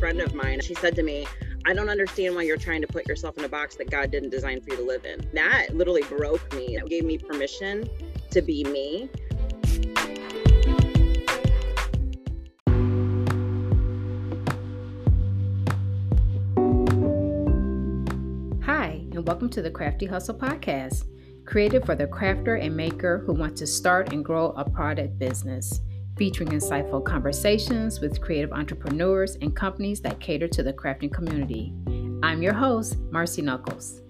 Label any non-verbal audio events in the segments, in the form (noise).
friend of mine. She said to me, I don't understand why you're trying to put yourself in a box that God didn't design for you to live in. That literally broke me. It gave me permission to be me. Hi, and welcome to the Crafty Hustle Podcast, created for the crafter and maker who wants to start and grow a product business featuring insightful conversations with creative entrepreneurs and companies that cater to the crafting community. I'm your host, Marcy Knuckles.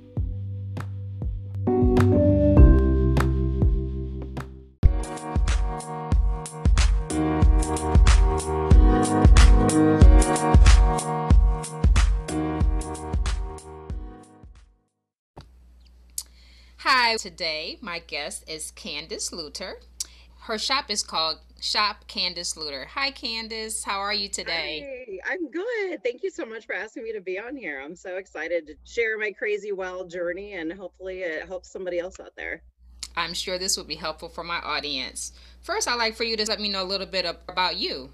Hi, today my guest is Candice Luter. Her shop is called Shop Candice Luter. Hi, Candice. How are you today? Hi, I'm good. Thank you so much for asking me to be on here. I'm so excited to share my crazy wild journey and hopefully it helps somebody else out there. I'm sure this will be helpful for my audience. First, I'd like for you to let me know a little bit about you.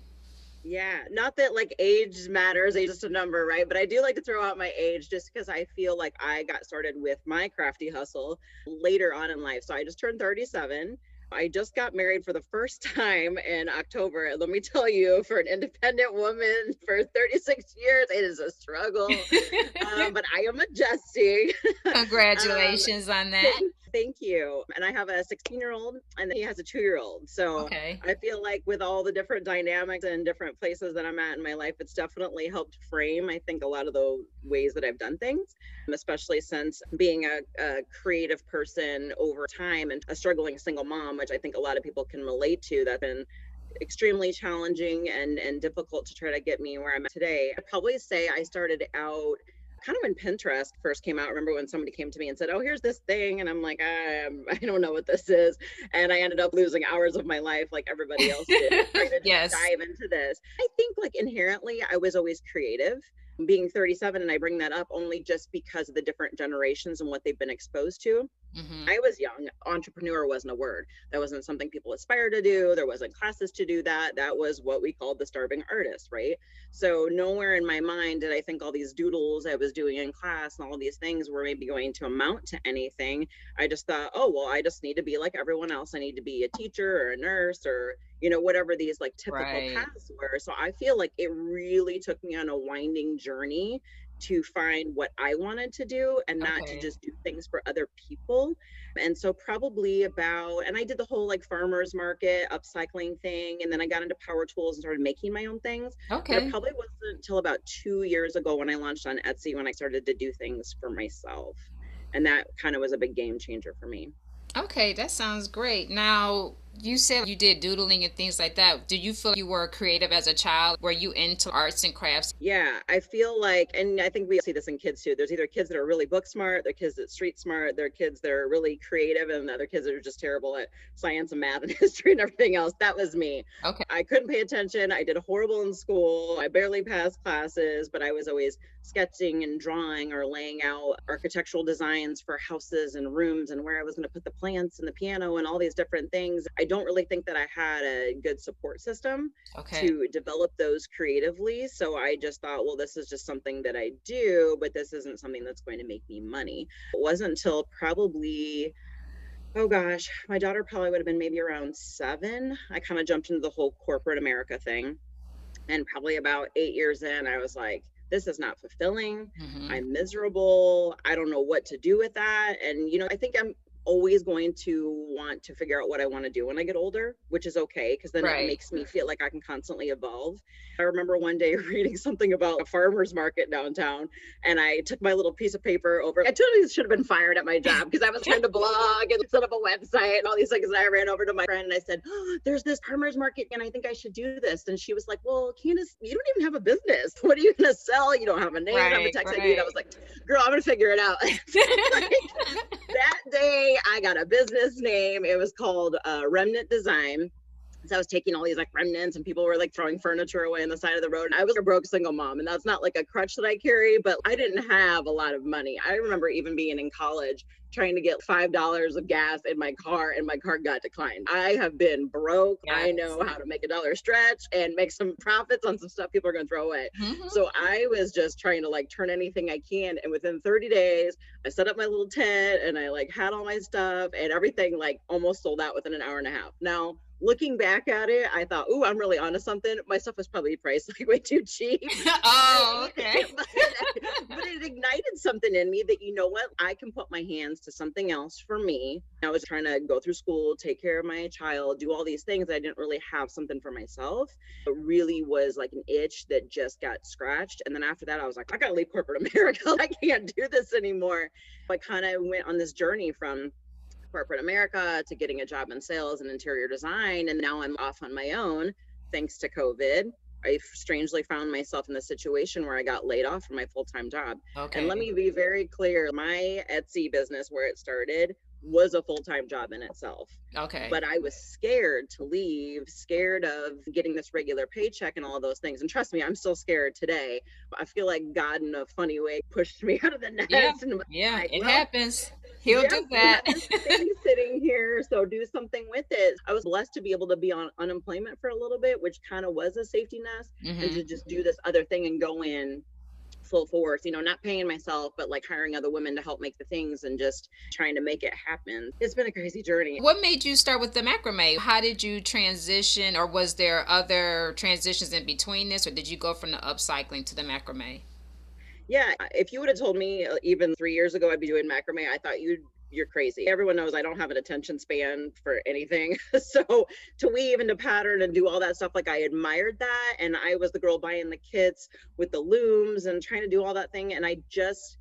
Yeah, not that like age matters, age is just a number, right? But I do like to throw out my age just because I feel like I got started with my crafty hustle later on in life. So I just turned 37 I just got married for the first time in October. Let me tell you, for an independent woman for 36 years, it is a struggle. (laughs) um, but I am adjusting. Congratulations um, on that. (laughs) Thank you. And I have a 16 year old and he has a two year old. So okay. I feel like with all the different dynamics and different places that I'm at in my life, it's definitely helped frame, I think, a lot of the ways that I've done things, especially since being a, a creative person over time and a struggling single mom, which I think a lot of people can relate to. That's been extremely challenging and and difficult to try to get me where I'm at today. I'd probably say I started out kind of when Pinterest first came out. I remember when somebody came to me and said, "Oh, here's this thing," and I'm like, I, (laughs) I don't know what this is, and I ended up losing hours of my life, like everybody (laughs) else did, trying to yes. dive into this. I think, like inherently, I was always creative being 37 and i bring that up only just because of the different generations and what they've been exposed to mm-hmm. i was young entrepreneur wasn't a word. That wasn't something people aspire to do. There wasn't classes to do that. That was what we called the starving artist right? So nowhere in my mind did i think all these doodles i was doing in class and all these things were maybe going to amount to anything. I just thought oh well i just need to be like everyone else. I need to be a teacher or a nurse or you know whatever these like typical right. paths were. So i feel like it really took me on a winding journey to find what i wanted to do and not okay. to just do things for other people. And so probably about and i did the whole like farmers market upcycling thing and then i got into power tools and started making my own things. Okay but it probably wasn't until about two years ago when i launched on etsy when i started to do things for myself. And that kind of was a big game changer for me. Okay that sounds great. Now you said you did doodling and things like that. Do you feel you were creative as a child? Were you into arts and crafts? Yeah, I feel like, and I think we see this in kids too. There's either kids that are really book smart, they're kids that street smart, they're kids that are really creative, and other kids that are just terrible at science and math and (laughs) history and everything else. That was me. Okay. I couldn't pay attention. I did horrible in school. I barely passed classes, but I was always sketching and drawing or laying out architectural designs for houses and rooms and where I was going to put the plants and the piano and all these different things. I don't really think that I had a good support system okay. to develop those creatively. So I just thought, well, this is just something that I do, but this isn't something that's going to make me money. It wasn't until probably oh gosh, my daughter probably would have been maybe around seven. I kind of jumped into the whole corporate America thing. And probably about eight years in, I was like, this is not fulfilling. Mm-hmm. I'm miserable. I don't know what to do with that. And, you know, I think I'm always going to want to figure out what I want to do when I get older, which is okay because then right. it makes me feel like I can constantly evolve. I remember one day (laughs) reading something about a farmer's market downtown, and I took my little piece of paper over. I totally should have been fired at my job because I was trying to (laughs) blog and set up a website and all these things. And I ran over to my friend and I said, oh, There's this farmer's market, and I think I should do this. And she was like, Well, Candice, you don't even have a business. (laughs) What are you going to sell? You don't have a name. Right, I'm a text right. ID. And I was like, Girl, I'm going to figure it out. like, that day, I got a business name. It was called uh, Remnant Design. So I was taking all these like remnants and people were like throwing furniture away on the side of the road. And I was a broke single mom and that's not like a crutch that I carry, but I didn't have a lot of money. I remember even being in college trying to get five dollars of gas in my car and my car got declined. I have been broke. Yes. I know how to make a dollar stretch and make some profits on some stuff people are gonna throw away. Mm-hmm. So I was just trying to like turn anything I can. And within 30 days, I set up my little tent and I like had all my stuff and everything like almost sold out within an hour and a half. Now looking back at it, I thought, "Ooh, I'm really onto something." My stuff was probably priced (laughs) like way too cheap. (laughs) oh, (laughs) okay. but, but, it ignited something in me that you know what, I can put my hands to something else for me. I was trying to go through school, take care of my child, do all these things. I didn't really have something for myself. It really was like an itch that just got scratched. And then after that, I was like, I gotta leave corporate America. I can't do this anymore. I kind of went on this journey from corporate America to getting a job in sales and interior design. And now I'm off on my own thanks to COVID. I strangely found myself in the situation where I got laid off from my full time job. Okay. And let me be very clear my Etsy business, where it started, was a full time job in itself. Okay. But I was scared to leave, scared of getting this regular paycheck and all those things. And trust me, I'm still scared today. I feel like God, in a funny way, pushed (laughs) me out of the nest. Yeah, yeah like, it well, happens. He'll yeah, do that. (laughs) sitting here, so do something with it. I was blessed to be able to be on unemployment for a little bit, which kind of was a safety net, mm-hmm. and to just do this other thing and go in full force, you know, not paying myself, but like hiring other women to help make the things and just trying to make it happen. It's been a crazy journey. What made you start with the macrame? How did you transition, or was there other transitions in between this, or did you go from the upcycling to the macrame? Yeah, if you would have told me uh, even three years ago I'd be doing macrame, I thought you'd you're crazy. Everyone knows I don't have an attention span for anything. (laughs) so to weave and to pattern and do all that stuff, like I admired that. And I was the girl buying the kits with the looms and trying to do all that thing. And I just,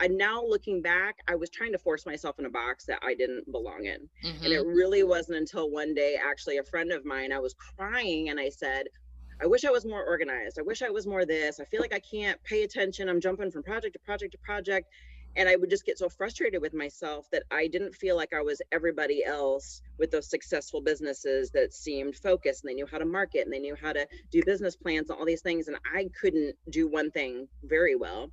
I now looking back, I was trying to force myself in a box that I didn't belong in. Mm-hmm. And it mm-hmm. really wasn't until one day, actually, a friend of mine, I was crying and I said, I wish I was more organized. I wish I was more this. I feel like I can't pay attention. I'm jumping from project to project to project and I would just get so frustrated with myself that I didn't feel like I was everybody else with those successful businesses that seemed focused and they knew how to market and they knew how to do business plans and all these things. And I couldn't do one thing very well.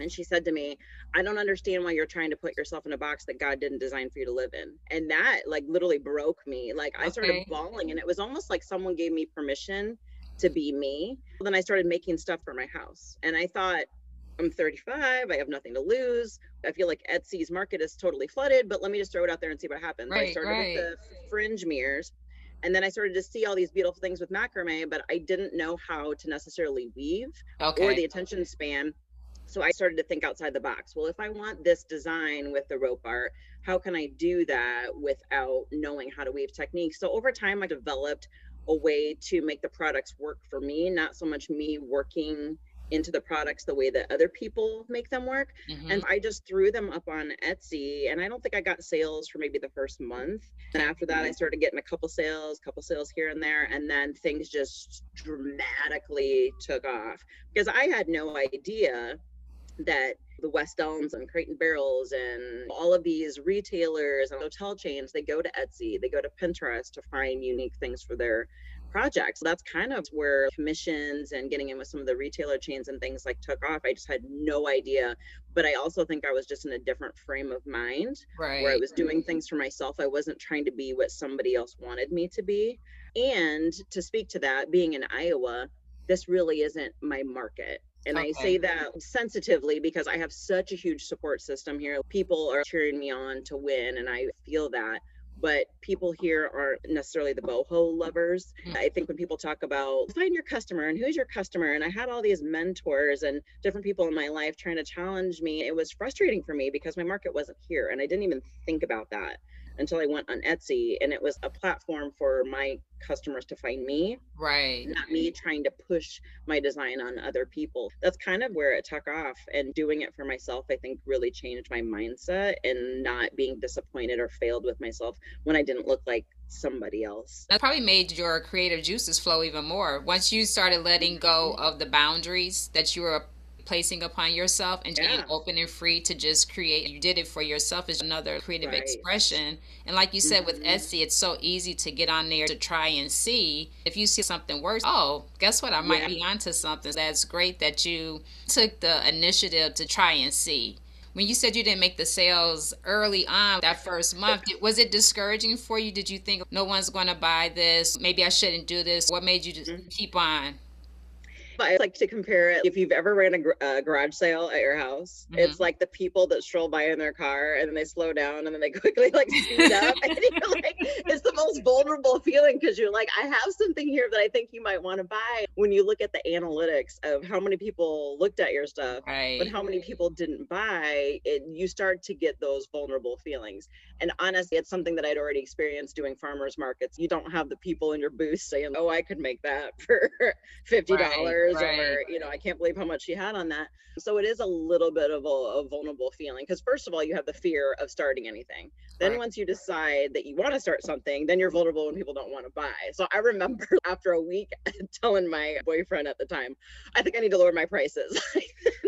And she said to me, I don't understand why you're trying to put yourself in a box that God didn't design for you to live in. And that like literally broke me. Like I started bawling and it was almost like someone gave me permission to be me. Then I started making stuff for my house. And I thought, I'm 35. I have nothing to lose. I feel like Etsy's market is totally flooded, but let me just throw it out there and see what happens. Right, I started right. with the fringe mirrors. And then I started to see all these beautiful things with macrame, but I didn't know how to necessarily weave okay. or the attention span. So I started to think outside the box. Well, if I want this design with the rope art, how can I do that without knowing how to weave techniques? So over time, I developed a way to make the products work for me, not so much me working into the products the way that other people make them work. Mm-hmm. And I just threw them up on Etsy and I don't think I got sales for maybe the first month. And after that I mm-hmm. started getting a couple sales, couple sales here and there and then things just dramatically took off because I had no idea that the West Elms and Crate and Barrels and all of these retailers and hotel chains, they go to Etsy, they go to Pinterest to find unique things for their projects. That's kind of where commissions and getting in with some of the retailer chains and things like took off. I just had no idea. But I also think I was just in a different frame of mind right. where I was doing things for myself. I wasn't trying to be what somebody else wanted me to be. And to speak to that, being in Iowa, this really isn't my market. And okay. I say that sensitively because I have such a huge support system here. People are cheering me on to win, and I feel that but people here aren't necessarily the boho lovers. Mm. I think when people talk about find your customer and who's your customer, and I had all these mentors and different people in my life trying to challenge me, it was frustrating for me because my market wasn't here and I didn't even think about that until I went on Etsy and it was a platform for my customers to find me. Right. Not me trying to push my design on other people. That's kind of where it took off. And doing it for myself, I think really changed my mindset and not being disappointed or failed with myself when I didn't look like somebody else. That probably made your creative juices flow even more. Once you started letting go mm-hmm. of the boundaries that you were placing upon yourself and being open and free to just create. You did it for yourself is another creative right. expression. And like you said mm-hmm. with Etsy, it's so easy to get on there to try and see. If you see something worse, oh, guess what? I might yeah. be onto something. That's great that you took the initiative to try and see when you said you didn't make the sales early on that first month, was it discouraging for you? Did you think no one's going to buy this? Maybe I shouldn't do this. What made you just mm-hmm. keep on? I like to compare it. If you've ever ran a, gr- a garage sale at your house, mm-hmm. it's like the people that stroll by in their car and then they slow down and then they (laughs) quickly like speed up. and you're (laughs) like, it's the most vulnerable feeling because you're like, I have something here that I think you might want to buy. When you look at the analytics of how many people looked at your stuff, right. but how many people didn't buy, it, you start to get those vulnerable feelings. And honestly, it's something that I'd already experienced doing farmers markets. You don't have the people in your booth saying, "Oh, I could make that (laughs) for fifty dollars," right, right. or you know, "I can't believe how much she had on that." So it is a little bit of a, a vulnerable feeling because first of all, you have the fear of starting anything. Then right. once you decide that you want to start something, then you're vulnerable when people don't want to buy. So I remember (laughs) after a week (laughs) telling my boyfriend at the time, "I think I need to lower my prices." (laughs)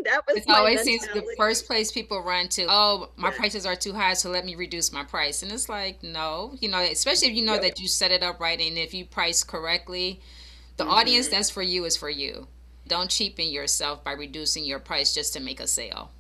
that was it always seems the first place people run to. Oh, my yeah. prices are too high, so let me reduce my price. And it's like, no, you know, especially if you know yeah. that you set it up right and if you price correctly, the mm-hmm. audience that's for you is for you. Don't cheapen yourself by reducing your price just to make a sale.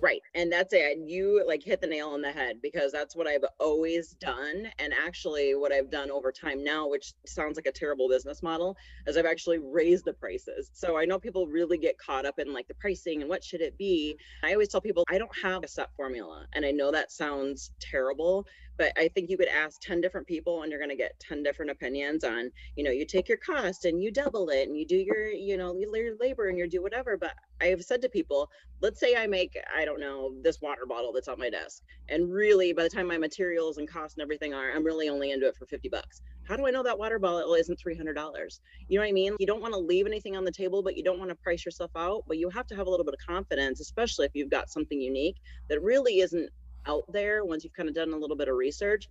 Right. And that's it. You like hit the nail on the head because that's what I've always done. And actually, what I've done over time now, which sounds like a terrible business model, is I've actually raised the prices. So I know people really get caught up in like the pricing and what should it be. I always tell people I don't have a set formula. And I know that sounds terrible, but I think you could ask 10 different people and you're going to get 10 different opinions on, you know, you take your cost and you double it and you do your, you know, your labor and you do whatever. But I have said to people, let's say I make, I don't know, this water bottle that's on my desk. And really, by the time my materials and cost and everything are, I'm really only into it for 50 bucks. How do I know that water bottle isn't $300? You know what I mean? You don't want to leave anything on the table, but you don't want to price yourself out. But you have to have a little bit of confidence, especially if you've got something unique that really isn't out there once you've kind of done a little bit of research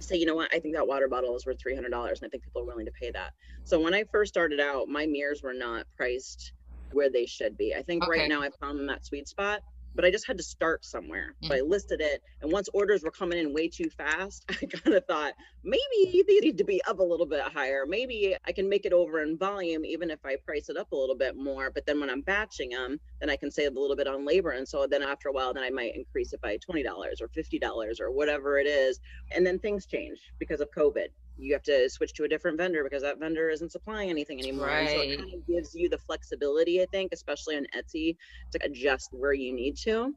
say you know what? I think that water bottle is worth $300 and i think people are willing to pay that. So when i first started out my mirrors were not priced where they should be. I think okay. right now i found that sweet spot but I just had to start somewhere. So I mm. listed it. And once orders were coming in way too fast, (laughs) I kind of thought maybe these need to be up a little bit higher. Maybe I can make it over in volume, even if I price it up a little bit more. But then when I'm batching them, then I can save a little bit on labor. And so then after a while, then I might increase it by $20 or $50 or whatever it is. And then things change because of COVID you have to switch to a different vendor because that vendor isn't supplying anything anymore. Right. so it kind of gives you the flexibility, I think, especially on Etsy, to adjust where you need to.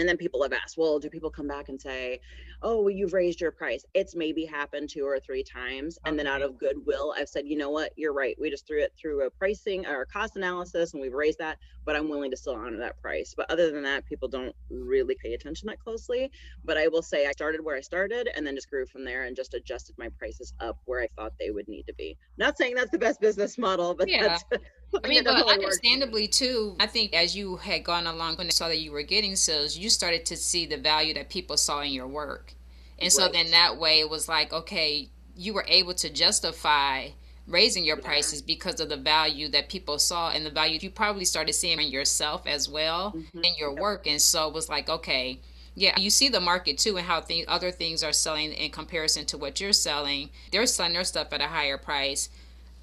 And then people have asked, well, do people come back and say, oh, well, you've raised your price? It's maybe happened two or three times. And then out of goodwill, I've said, you know what, you're right. We just threw it through a pricing or a cost analysis and we've raised that, but I'm willing to still honor that price. But other than that, people don't really pay attention that closely. But I will say I started where I started and then just grew from there and just adjusted my prices up where I thought they would need to be. Not saying that's the best business model, but yeah. that's (laughs) I mean, but understandably too, I think as you had gone along and saw that you were getting sales, you started to see the value that people saw in your work. And so then that way it was like, okay, you were able to justify raising your prices because of the value that people saw and the value you probably started seeing in yourself as well mm-hmm. in your work. And so it was like, okay, yeah, you see the market too and how th- other things are selling in comparison to what you're selling. They're selling their stuff at a higher price.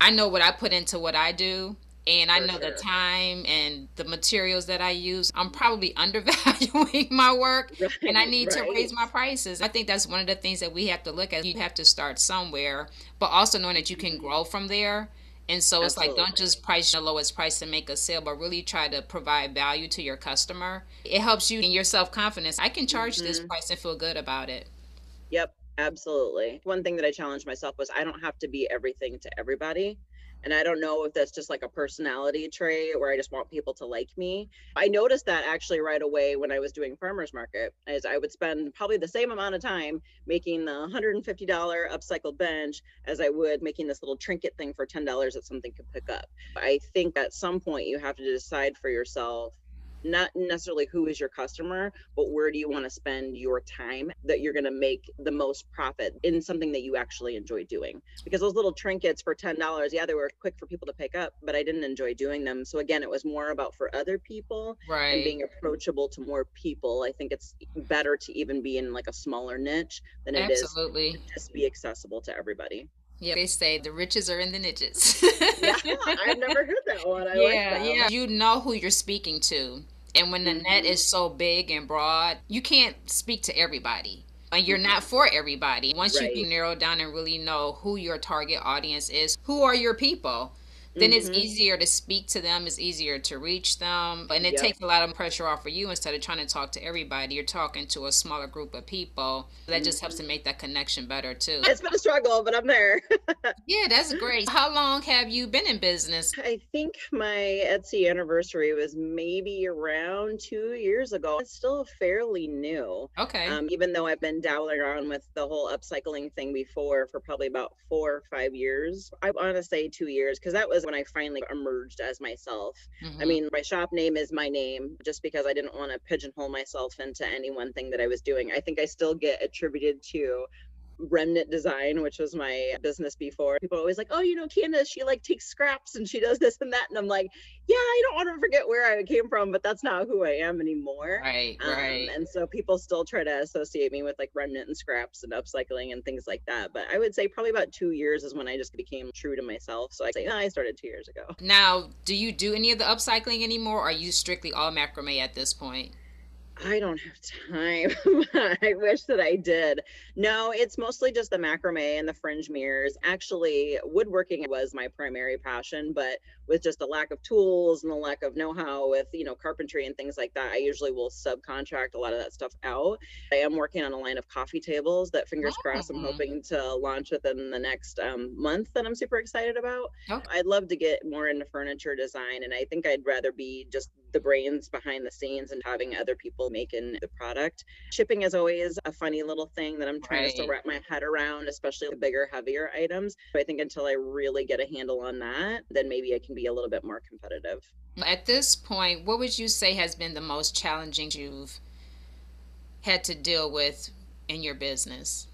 I know what I put into what I do and I know sure. the time and the materials that I use, I'm probably (laughs) undervaluing my work right, and I need right. to raise my prices. I think that's one of the things that we have to look at. You have to start somewhere, but also knowing that you can mm-hmm. grow from there. And so it's Absolutely. like don't just price the lowest price to make a sale, but really try to provide value to your customer. It helps you in your self confidence. I can charge mm-hmm. this price and feel good about it. Yep, absolutely. One thing that I challenged myself was I don't have to be everything to everybody. And I don't know if that's just like a personality trait where I just want people to like me. I noticed that actually right away when I was doing farmers market, as I would spend probably the same amount of time making the $150 upcycled bench as I would making this little trinket thing for $10 that something could pick up. I think at some point you have to decide for yourself not necessarily who is your customer, but where do you want to spend your time that you're going to make the most profit in something that you actually enjoy doing. Because those little trinkets for $10, yeah, they were quick for people to pick up, but I didn't enjoy doing them. So again, it was more about for other people right. and being approachable to more people. I think it's better to even be in like a smaller niche than it Absolutely. is to just be accessible to everybody. Yeah, they say the riches are in the niches. yeah, (laughs) I've never heard that one. I yeah, like yeah. You know who you're speaking to. And when the mm-hmm. net is so big and broad, you can't speak to everybody. And you're not for everybody. Once right. you can narrow down and really know who your target audience is, who are your people, then mm-hmm. it's easier to speak to them it's easier to reach them and it yep. takes a lot of pressure off for you instead of trying to talk to everybody you're talking to a smaller group of people that mm-hmm. just helps to mm-hmm. make that connection better too it's been a struggle but i'm there (laughs) yeah that's great how long have you been in business i think my etsy anniversary was maybe around two years ago it's still fairly new okay um, even though i've been dabbling around with the whole upcycling thing before for probably about four or five years i want to say two years because that was when I finally emerged as myself. Mm-hmm. I mean, my shop name is my name just because I didn't want to pigeonhole myself into any one thing that I was doing. I think I still get attributed to remnant design which was my business before. People are always like oh you know candice she like takes scraps and she does this and that. And i'm like yeah i don't want to forget where i came from but that's not who i am anymore. Right um, right. and so people still try to associate me with like remnant and scraps and upcycling and things like that but i would say probably about two years is when i just became true to myself so i say oh, i started two years ago. Now do you do any of the upcycling anymore or are you strictly all macrame at this point I don't have time. (laughs) I wish that I did. No, it's mostly just the macrame and the fringe mirrors. Actually, woodworking was my primary passion, but with just the lack of tools and the lack of know-how with, you know, carpentry and things like that, I usually will subcontract a lot of that stuff out. I am working on a line of coffee tables that fingers oh. crossed I'm hoping to launch within the next um, month that I'm super excited about. Okay. I'd love to get more into furniture design and I think I'd rather be just the brains behind the scenes and having other people making the product. Shipping is always a funny little thing that I'm trying right. to still wrap my head around, especially the bigger, heavier items. I think until I really get a handle on that, then maybe I can be a little bit more competitive. At this point, what would you say has been the most challenging you've had to deal with in your business?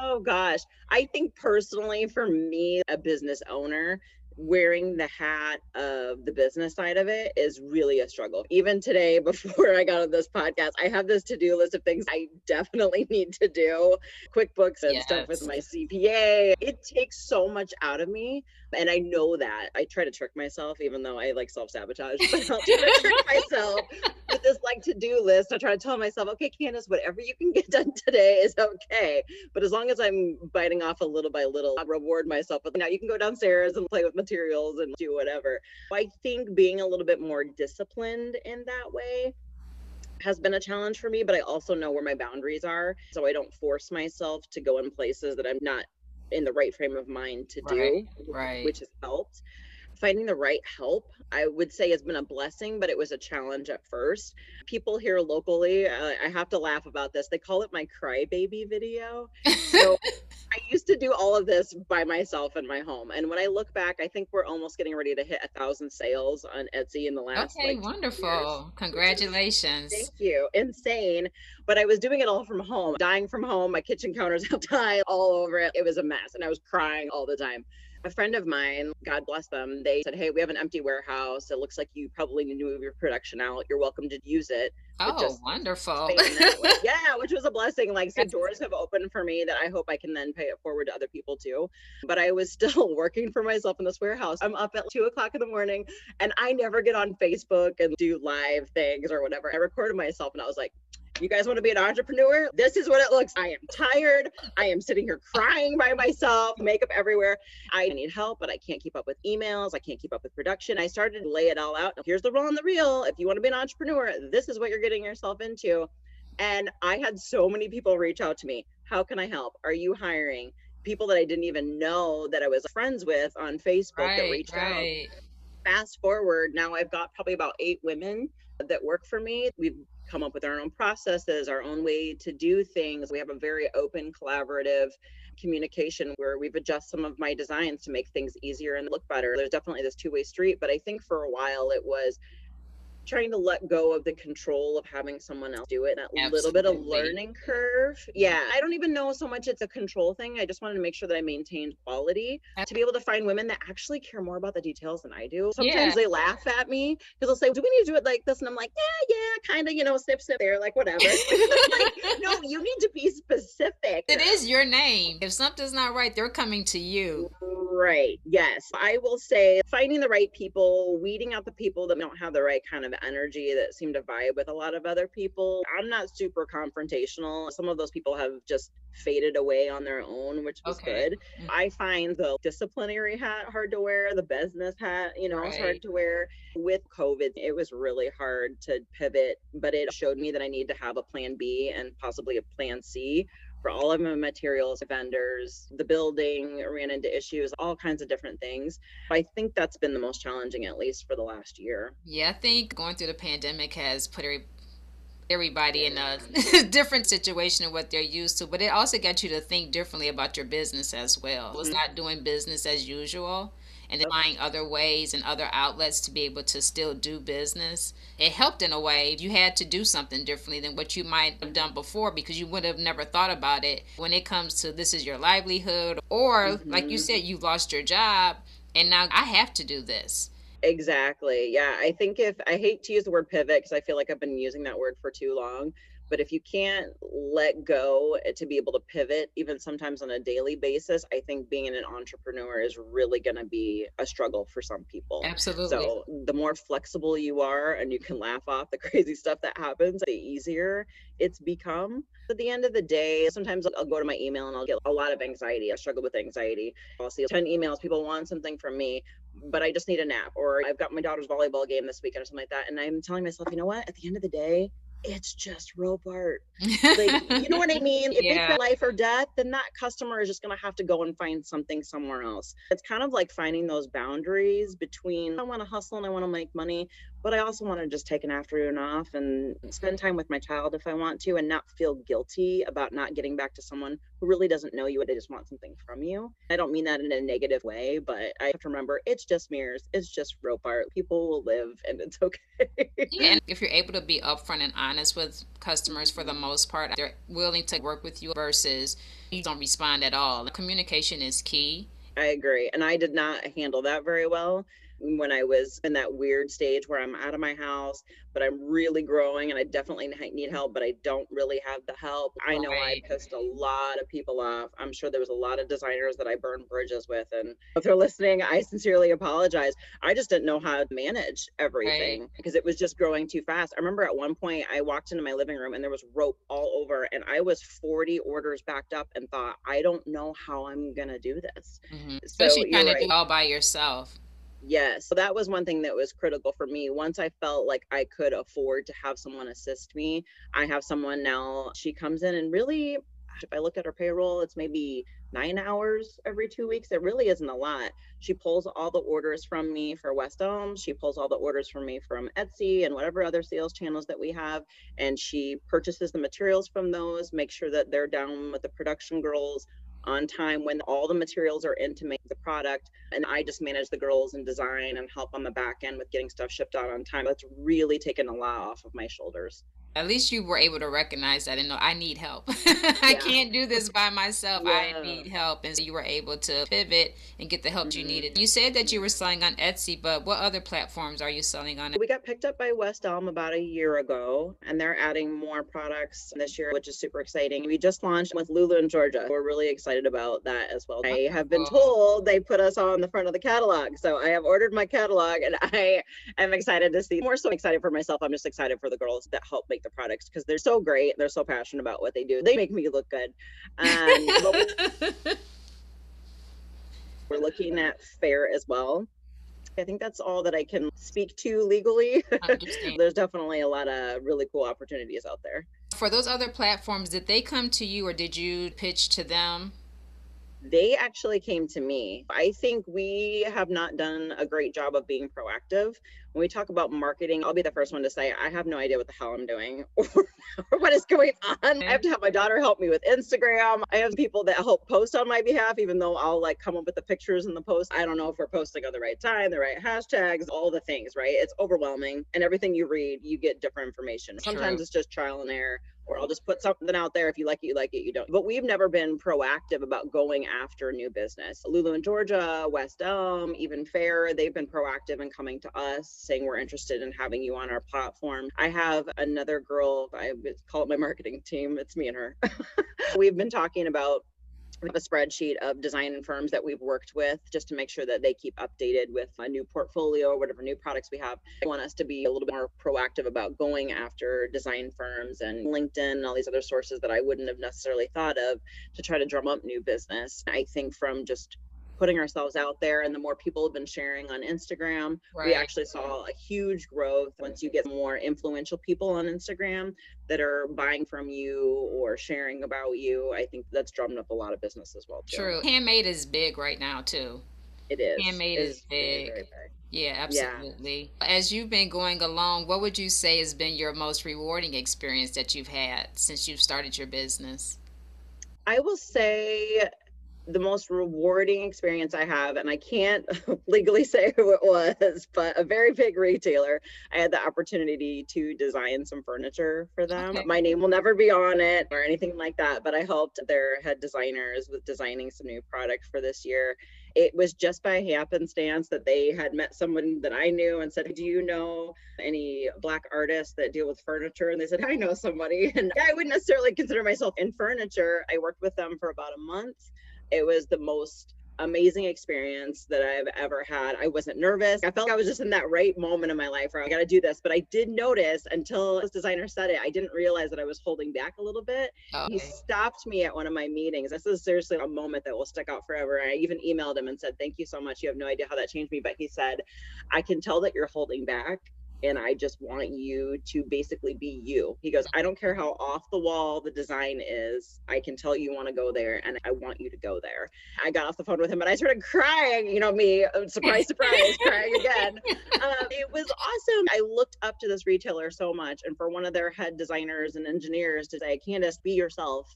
Oh gosh. I think personally for me, a business owner, wearing the hat of the business side of it is really a struggle. Even today, (laughs) before I got on this podcast, I have this to do list of things I definitely (laughs) need to do QuickBooks and yes. stuff with my CPA. It takes so much out of me. And I know that. I try to trick myself, even though I like self sabotage, (laughs) but I'll try to trick myself with this like to do list. I try to tell myself, okay, Candice, whatever you can (laughs) get done today is okay. But as long as I'm biting off a little by little, I'll reward myself with now you can go downstairs and play with materials and do whatever. I think being a little bit more disciplined in that way has been a challenge for me, but I also know where my boundaries are. So I don't force myself to go in places that I'm not in the right frame of mind to do, right. which has helped. Finding the right help, I would say, has been a blessing, but it was a challenge at first. People here locally, uh, I have to laugh about this. They call it my crybaby video. So (laughs) I used to do all of this by myself in my home. And when I look back, I think we're almost getting ready to hit a thousand sales on Etsy in the last. Okay, like, wonderful. Congratulations. Thank you. Insane. But I was doing it all from home, dying from home. My kitchen counters (laughs) have tile all over it. It was a mess. And I was crying all the time a friend of mine, God bless them, they said, Hey, we have an empty warehouse. It looks like you probably need to move your production out. You're welcome to use it. Oh, wonderful. (laughs) yeah, which was a blessing. Like, so doors have opened for me that I hope I can then pay it forward to other people too. But I was (laughs) still working for myself in this warehouse. I'm up at two o'clock in the morning and I never get on Facebook and do live things or whatever. I recorded myself and I was like, you guys want to be an entrepreneur? This is what it looks. I am tired. I am sitting here crying by myself, makeup everywhere. I need help, but I can't keep up with emails. I can't keep up with production. I started to lay it all out. Here's the roll on the reel. If you want to be an entrepreneur, this is what you're getting yourself into. And I had so many people reach out to me. How can I help? Are you hiring? People that I didn't even know that I was friends with on Facebook right, that reached right. out. Fast forward, now I've got probably about eight women that work for me. We've come up with our own processes, our own way to do things. We have a very open, collaborative communication where we've adjusted some of my designs to make things easier and look better. There's definitely this two way street, but I think for a while it was trying to let go of the control of having someone else do it that Absolutely. little bit of learning curve. Yeah i don't even know so much it's a control thing i just wanted to make sure that i maintained quality to be able to find women that actually care more about the details than i do. Sometimes yeah. they laugh at me because they'll say do we need to do it like this? And i'm like yeah yeah kind of you know snip snip there like whatever. (laughs) Like, no you need to be specific. It is your name. If something's not right they're coming to you Right. Yes. I will say finding the right people, weeding out the people that don't have the right kind of energy that seem to vibe with a lot of other people. I'm not super confrontational. Some of those people have just faded away on their own, which was okay. good. Mm-hmm. I find the disciplinary hat hard to wear, the business hat, you know, right. it's hard to wear. With COVID, it was really hard to pivot, but it showed me that I need to have a plan B and possibly a plan C for all of my materials vendors the building ran into issues all kinds of different things. I think that's been the most challenging at least for the last year. Yeah i think going through the pandemic has put every everybody in a (laughs) different situation of what they're used to but it also got you to think differently about your business as well. It was mm-hmm. not doing business as usual and then find other ways and other outlets to be able to still do business. It helped in a way. You had to do something differently than what you might have done before because you would have never thought about it when it comes to this is your livelihood or mm-hmm. like you mm-hmm. said you lost your job and now I have to do this. Exactly. Yeah. I think if I hate to use the word pivot because I feel like I've been using that word for too long, but if you can't let go eh, to be able to pivot, even sometimes on a daily basis, I think being an entrepreneur is really going to be a struggle for some people. Absolutely. So the more flexible you are and you can laugh off the (laughs) crazy stuff that happens, the easier it's become. At the end of the day, sometimes I'll go to my email and I'll get a lot of anxiety. I struggle with anxiety. I'll see 10 emails, people want something from me, but I just need a nap. Or I've got my daughter's volleyball game this weekend or something like that. And I'm telling myself, you know what? At the end of the day, it's just rope art. Like, (laughs) you know what I mean? If yeah. it's life or death, then that customer is just going to have to go and find something somewhere else. It's kind of like finding those boundaries between I want to hustle and I want to make money, but I also want to just take an afternoon off and spend mm-hmm. time with my child if I want to and not feel guilty about not getting back to someone who really doesn't know you, and they just want something from you. I don't mean that in a negative way, but I have to remember it's just mirrors, it's just rope art. People will live and it's okay. yeah, and (laughs) if you're able to be upfront and honest with customers for the mm-hmm. most part, they're willing to work with you versus you don't respond at all. Communication is key. I agree. And I did not handle that very well when I was in that weird stage where I'm out of my house, but I'm really growing and I definitely need help, but I don't really have the help. I know right. I pissed a lot of people off. I'm sure there was a lot of designers that I burned bridges with. And if they're listening, I sincerely apologize. I just didn't know how to manage everything right. because it was just growing too fast. I remember at one point I walked into my living room and there was rope all over and I was 40 orders backed up and thought, I don't know how I'm going to do this. Mm-hmm. Especially so, trying to right. do all by yourself. Yes. So that was one thing that was critical for me. Once I felt like I could afford to have someone assist me, I have someone now. She comes in and really, if I look at her payroll, it's maybe nine hours every two weeks. It really isn't a lot. She pulls all the orders from me for West Elm. She pulls all the orders from me from Etsy and whatever other sales channels that we have. And she purchases the materials from those, make sure that they're down with the production girls on time when all the materials are in to make the product. And I just manage the girls and design and help on the back end with getting stuff shipped out on time. That's really taken a lot off of my shoulders at least you were able to recognize that and know I need help. (laughs) I can't do this by myself. Yeah. I need help. And so you were able to pivot and get the help mm-hmm. you needed. You said that you were selling on Etsy, but what other platforms are you selling on? We got picked up by West Elm about a year ago, and they're adding more products this year, which is super exciting. We just launched with Lulu and Georgia. We're really excited about that as well. I have been told they put us on the front of the catalog. So I have ordered my catalog and (laughs) I am excited to see. More so excited for myself. I'm just excited for the girls that help make the products because they're so great. They're so passionate about what they do. They make me look good. Um, (laughs) we're looking at Faire as well. I think that's all that I can speak to legally. (laughs) There's definitely a lot of really cool opportunities out there. For those other platforms, did they come to you or did you pitch to them? they actually came to me. I think we have not done a great job of being proactive when we talk about marketing, I'll be the first one to say I have no idea what the hell I'm doing (laughs) or, what is going on. I have to have my daughter help me with Instagram. I have people that help post on my behalf, even though I'll like come up with the pictures and the post. I don't know if we're posting on the right time, the right hashtags, all the things, right? It's overwhelming. And everything you read, you get different information. Sometimes True. it's just trial and error or I'll just put something out there. If you like it, you like it, you don't. But we've never been proactive about going after new business. Lulu and Georgia, West Elm, even Faire, they've been proactive in coming to us saying we're interested in having you on our platform. I have another girl, I call it my marketing team. It's me and her. (laughs) we've been talking about we have a spreadsheet of design firms that we've worked with just to make sure that they keep updated with a new portfolio or whatever new products we have. I want us to be a little bit more proactive about going after design firms and LinkedIn and all these other sources that I wouldn't have necessarily thought of to try to drum up new business. I think from just putting ourselves out there and the more people have been sharing on instagram right. we actually saw a huge growth once you get more influential people on instagram that are buying from you or sharing about you i think that's drummed up a lot of business as well too. true handmade is big right now too it is handmade is, is big. big. Yeah, absolutely. Yeah. As you've been going along, what would you say has been your most rewarding experience that you've had since you've started your business? I will say the most rewarding experience I have, and I can't (laughs) legally say (laughs) who it was, but a very big retailer. I had the opportunity to design some furniture for them. Okay. My name will never be on it or anything like that, but I helped their head designers with designing some new product for this year. It was just by happenstance that they had met someone that I knew and said, Do you know any Black artists that deal with furniture? And they said, I know somebody. (laughs) And I wouldn't necessarily consider myself in furniture. I worked with them for about a month it was the most amazing experience that I've ever had. I wasn't nervous. I felt like I was just in that right moment in my life where I got to do this. But I did notice until this designer said it, I didn't realize that I was holding back a little bit. Okay. He stopped me at one of my meetings. This is seriously a moment that will stick out forever. I even emailed him and said, Thank you so much. You have no idea how that changed me. But he said, I can tell that you're holding back and I just want you to basically be you. He goes, I don't care how off the wall the design is. I can tell you want to go there and I want you to go there. I got off the phone with him and I started crying, you know, me, uh, surprise, (laughs) surprise, crying again. (laughs) Um, it was awesome. I looked up to this retailer so much. And for one of their head designers and engineers to say, Candice, be yourself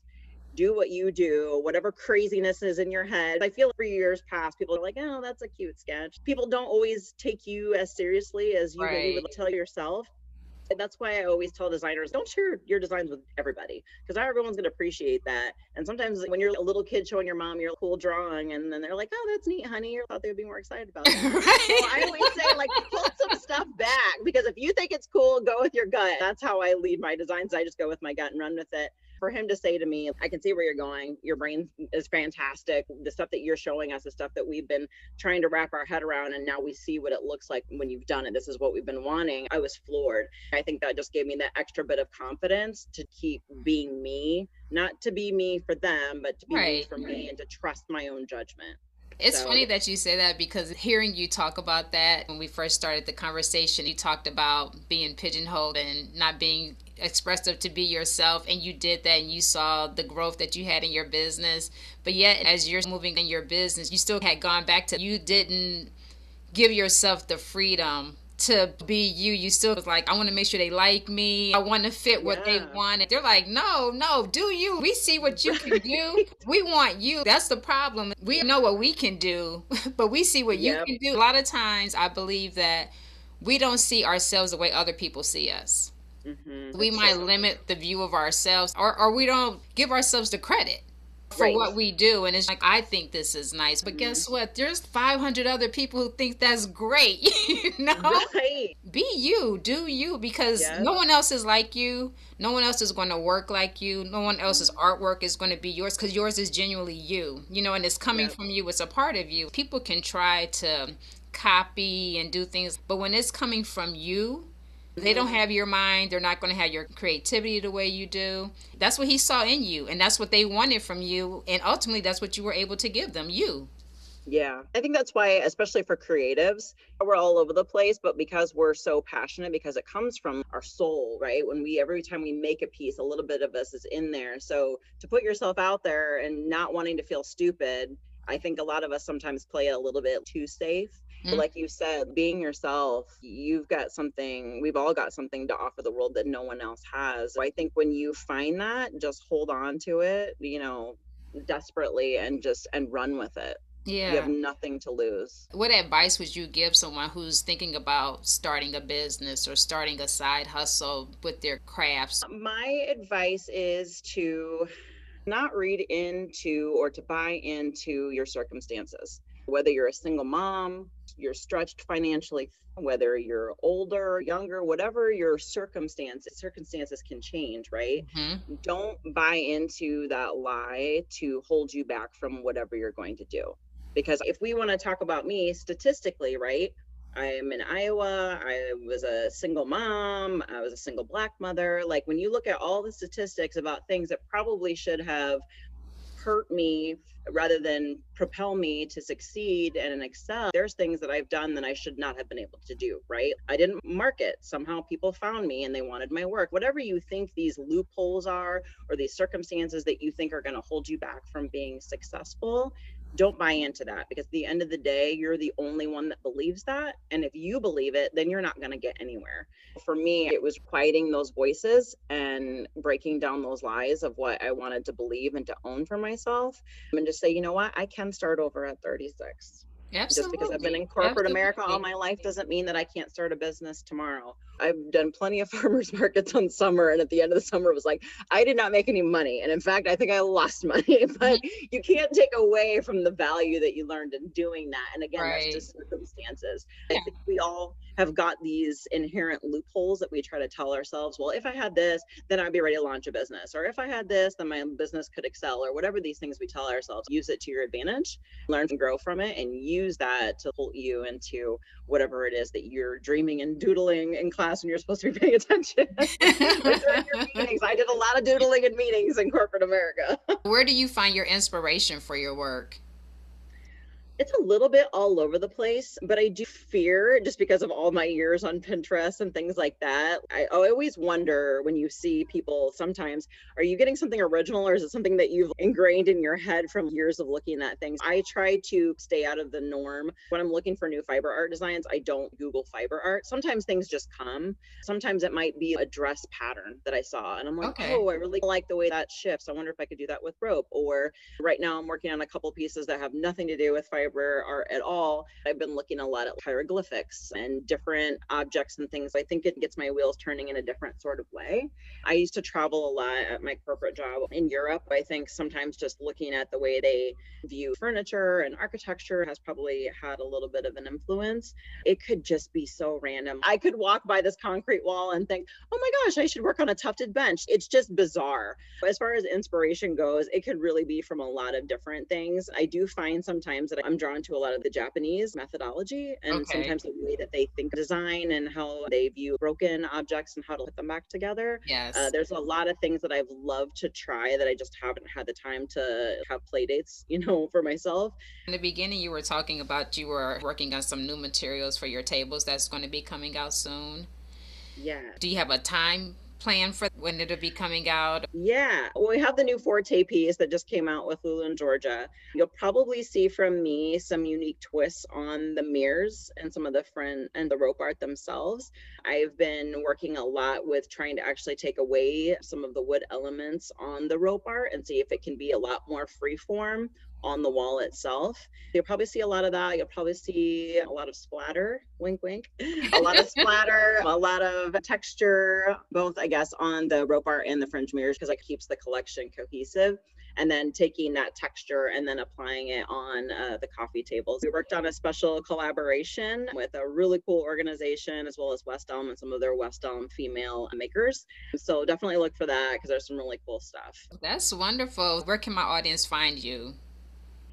do what you do, whatever craziness is in your head. I feel for years past, people are like, oh, that's a cute sketch. People don't always take you as seriously as you right. maybe would tell yourself. And that's why I always tell designers don't share your designs with everybody because not everyone's going to appreciate that. And sometimes when you're a little kid showing your mom your cool drawing, and then they're like, "Oh, that's neat, honey," you thought they would be more excited about (laughs) it. right. So I always say, like, pull some stuff back because if you think it's cool, go with your gut. That's how I lead my designs. I just go with my gut and run with it for him to say to me, I can see where you're going. Your brain is fantastic. The stuff that you're showing us is stuff that we've been trying to wrap our head around. And now we see what it looks like when you've done it. This is what we've been wanting. I was floored. I think that just gave me that extra bit of confidence to keep being me, not to be me for them, but to be right, me for right. me and to trust my own judgment. It's so. funny that you say that because hearing you talk about that when we first started the conversation, you talked about being pigeonholed and not being expressive to be yourself and you did that and you saw the growth that you had in your business but yet as you're moving in your business you still had gone back to you didn't give yourself the freedom to be you. You still was like, I want to make sure they like me. I want to fit what yeah. they want. And they're like, no, no, do you. We see what you can do. we want you. That's the problem. We know what we can do, (laughs) but we see what yep. you can do. A lot of times I believe that we don't see ourselves the way other people see us. Mm-hmm. We might limit the view of ourselves, or, or we don't give ourselves the credit for right. what we do. And it's like, I think this is nice. But mm-hmm. guess what? There's 500 other people who think that's great. (laughs) you know? Right. Be you, do you, because no one else is like you. No one else is going to work like you. No one else's mm-hmm. artwork is going to be yours because yours is genuinely you, you know, and it's coming from you. It's a part of you. People can try to copy and do things, but when it's coming from you, they don't have your mind. They're not going to have your creativity the way you do. That's what he saw in you, and that's what they wanted from you. And ultimately, that's what you were able to give them you. Yeah, I think that's why, especially for creatives, we're all over the place, but because we're so passionate, because it comes from our soul, right? When we, every time we make a piece, a little bit of us is in there. So to put yourself out there and not wanting to feel stupid, I think a lot of us sometimes play it a little bit too safe Mm-hmm. Like you said, being yourself, you've got something, we've all got something to offer the world that no one else has. So I think when you find that, just hold on to it, you know, desperately and just and run with it. Yeah. You have nothing to lose. What advice would you give someone who's thinking about starting a business or starting a side hustle with their crafts? My advice is to not read into or to buy into your circumstances. Whether you're a single mom, you're stretched financially, whether you're older, younger, whatever your circumstances, circumstances can change, right? Mm-hmm. Don't buy into that lie to hold you back from whatever you're going to do. Because if we want to talk about me statistically, right? I'm in Iowa. I was a single mom. I was a single black mother. Like when you look at all the statistics about things that probably should have hurt me rather than propel me to succeed and excel there's things that i've done that i should not have been able to do right? I didn't market. Somehow people found me and they wanted my work. Whatever you think these loopholes are or these circumstances that you think are going to hold you back from being successful don't buy into that because at the end of the day you're the only one that believes that. And if you believe it then you're not going to get anywhere. For me it was quieting those voices and breaking down those lies of what i wanted to believe and to own for myself and just say you know what? I can start over at 36 Absolutely. Just because I've been in corporate Absolutely. America all my life doesn't mean that I can't start a business tomorrow. I've done plenty of (laughs) farmers markets on summer, and at the end of the summer, it was like I did not make any money, and in fact, I think I lost (laughs) money. (laughs) But mm-hmm. you can't take away from the value that you learned in doing that. And again, right. that's just circumstances. Yeah. I think we all have got these inherent loopholes that we try to tell ourselves. Well, if I had this, then I'd be ready to launch a business, or if I had this, then my business could excel, or whatever these things we tell ourselves. Use it to your advantage, learn and grow from it, and use that to pull you into whatever it is that you're dreaming and doodling in class when you're supposed to be paying attention. (laughs) (laughs) I did a lot of doodling in meetings in corporate America. Where do you find your inspiration for your work? It's a little bit all over the place, but I do fear just because of all my years on Pinterest and things like that. I always wonder when you see people sometimes, are you getting something original or is it something that you've ingrained in your head from years of looking at things? I try to stay out of the norm. When I'm looking for new fiber art designs, I don't Google fiber art. Sometimes things just come. Sometimes it might be a dress pattern that I saw and I'm like, okay. oh, I really like the way that shifts. I wonder if I could do that with rope. Or right now I'm working on a couple pieces that have nothing to do with fiber fiber art at all. I've been looking a lot at hieroglyphics and different objects and things. I think it gets my wheels turning in a different sort of way. I used to travel a lot at my corporate job in Europe. I think sometimes just looking at the way they view furniture and architecture has probably had a little bit of an influence. It could just be so random. I could walk by this concrete wall and think, oh my gosh, I should work on a tufted bench. It's just bizarre. As far as inspiration goes, it could really be from a lot of different things. I do find sometimes that I'm drawn to a lot of the Japanese methodology and okay. sometimes the way that they think design and how they view broken objects and how to put them back together. Yes. Uh, there's a lot of things that I've loved to try that I just haven't had the time to have play dates, (laughs) you know, for myself. In the beginning, you were talking about you were working on some new materials for your tables that's going to be coming out soon. Yeah. Do you have a time plan for when it'll be coming out? Yeah, well, we have the new Forte piece that just came out with Lulu and Georgia. You'll probably see from me some unique twists on the mirrors and some of the front and the rope art themselves. I've been working a lot with trying to actually take away some of the wood elements on the rope art and see if it can be a lot more freeform on the wall itself. You'll probably see a lot of that. You'll probably see a lot of splatter, wink, wink, a lot of splatter, (laughs) a lot of texture, both, I guess, on the rope art and the fringe mirrors because it keeps the collection cohesive and then taking that texture and then applying it on uh, the coffee tables. We worked on a special collaboration with a really cool organization as well as West Elm and some of their West Elm female makers. So definitely look for that because there's some really cool stuff. That's wonderful. Where can my audience find you?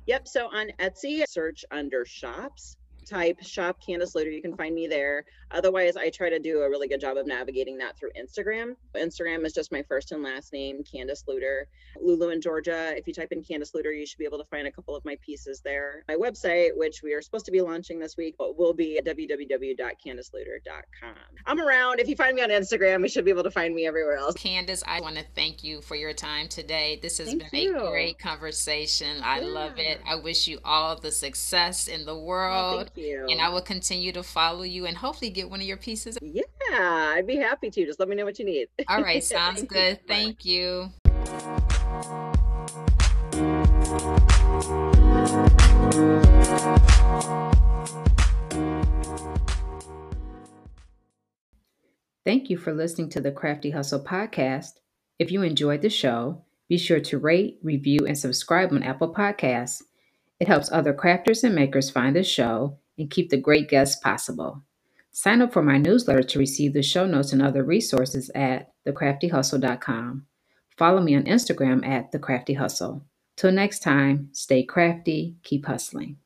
Yep. So on Etsy, search under shops type shop Candice Luter. You can find me there. Otherwise, I try to do a really good job of navigating that through Instagram. Instagram is just my first and last name, Candice Luter. Lulu and Georgia. If you type in Candice Luter, you should be able to find a couple of my pieces there. My website, which we are supposed to be launching this week, but will be www.candiceluter.com. I'm around. If you find me on Instagram, you should be able to find me everywhere else. Candice, I want to thank you for your time today. This has thank been you. a great conversation. I yeah. love it. I wish you all the success in the world. You. And I will continue to follow you and hopefully get one of your pieces. Yeah, I'd be happy to. Just let me know what you need. All right, (laughs) sounds good. Thank you. Thank you for listening to the Crafty Hustle podcast. If you enjoyed the show, be sure to rate, review, and subscribe on Apple Podcasts. It helps other crafters and makers find the show and keep the great guests possible. Sign up for my newsletter to receive the show notes and other resources at thecraftyhustle.com. Follow me on Instagram at thecraftyhustle. Till next time, stay crafty, keep hustling.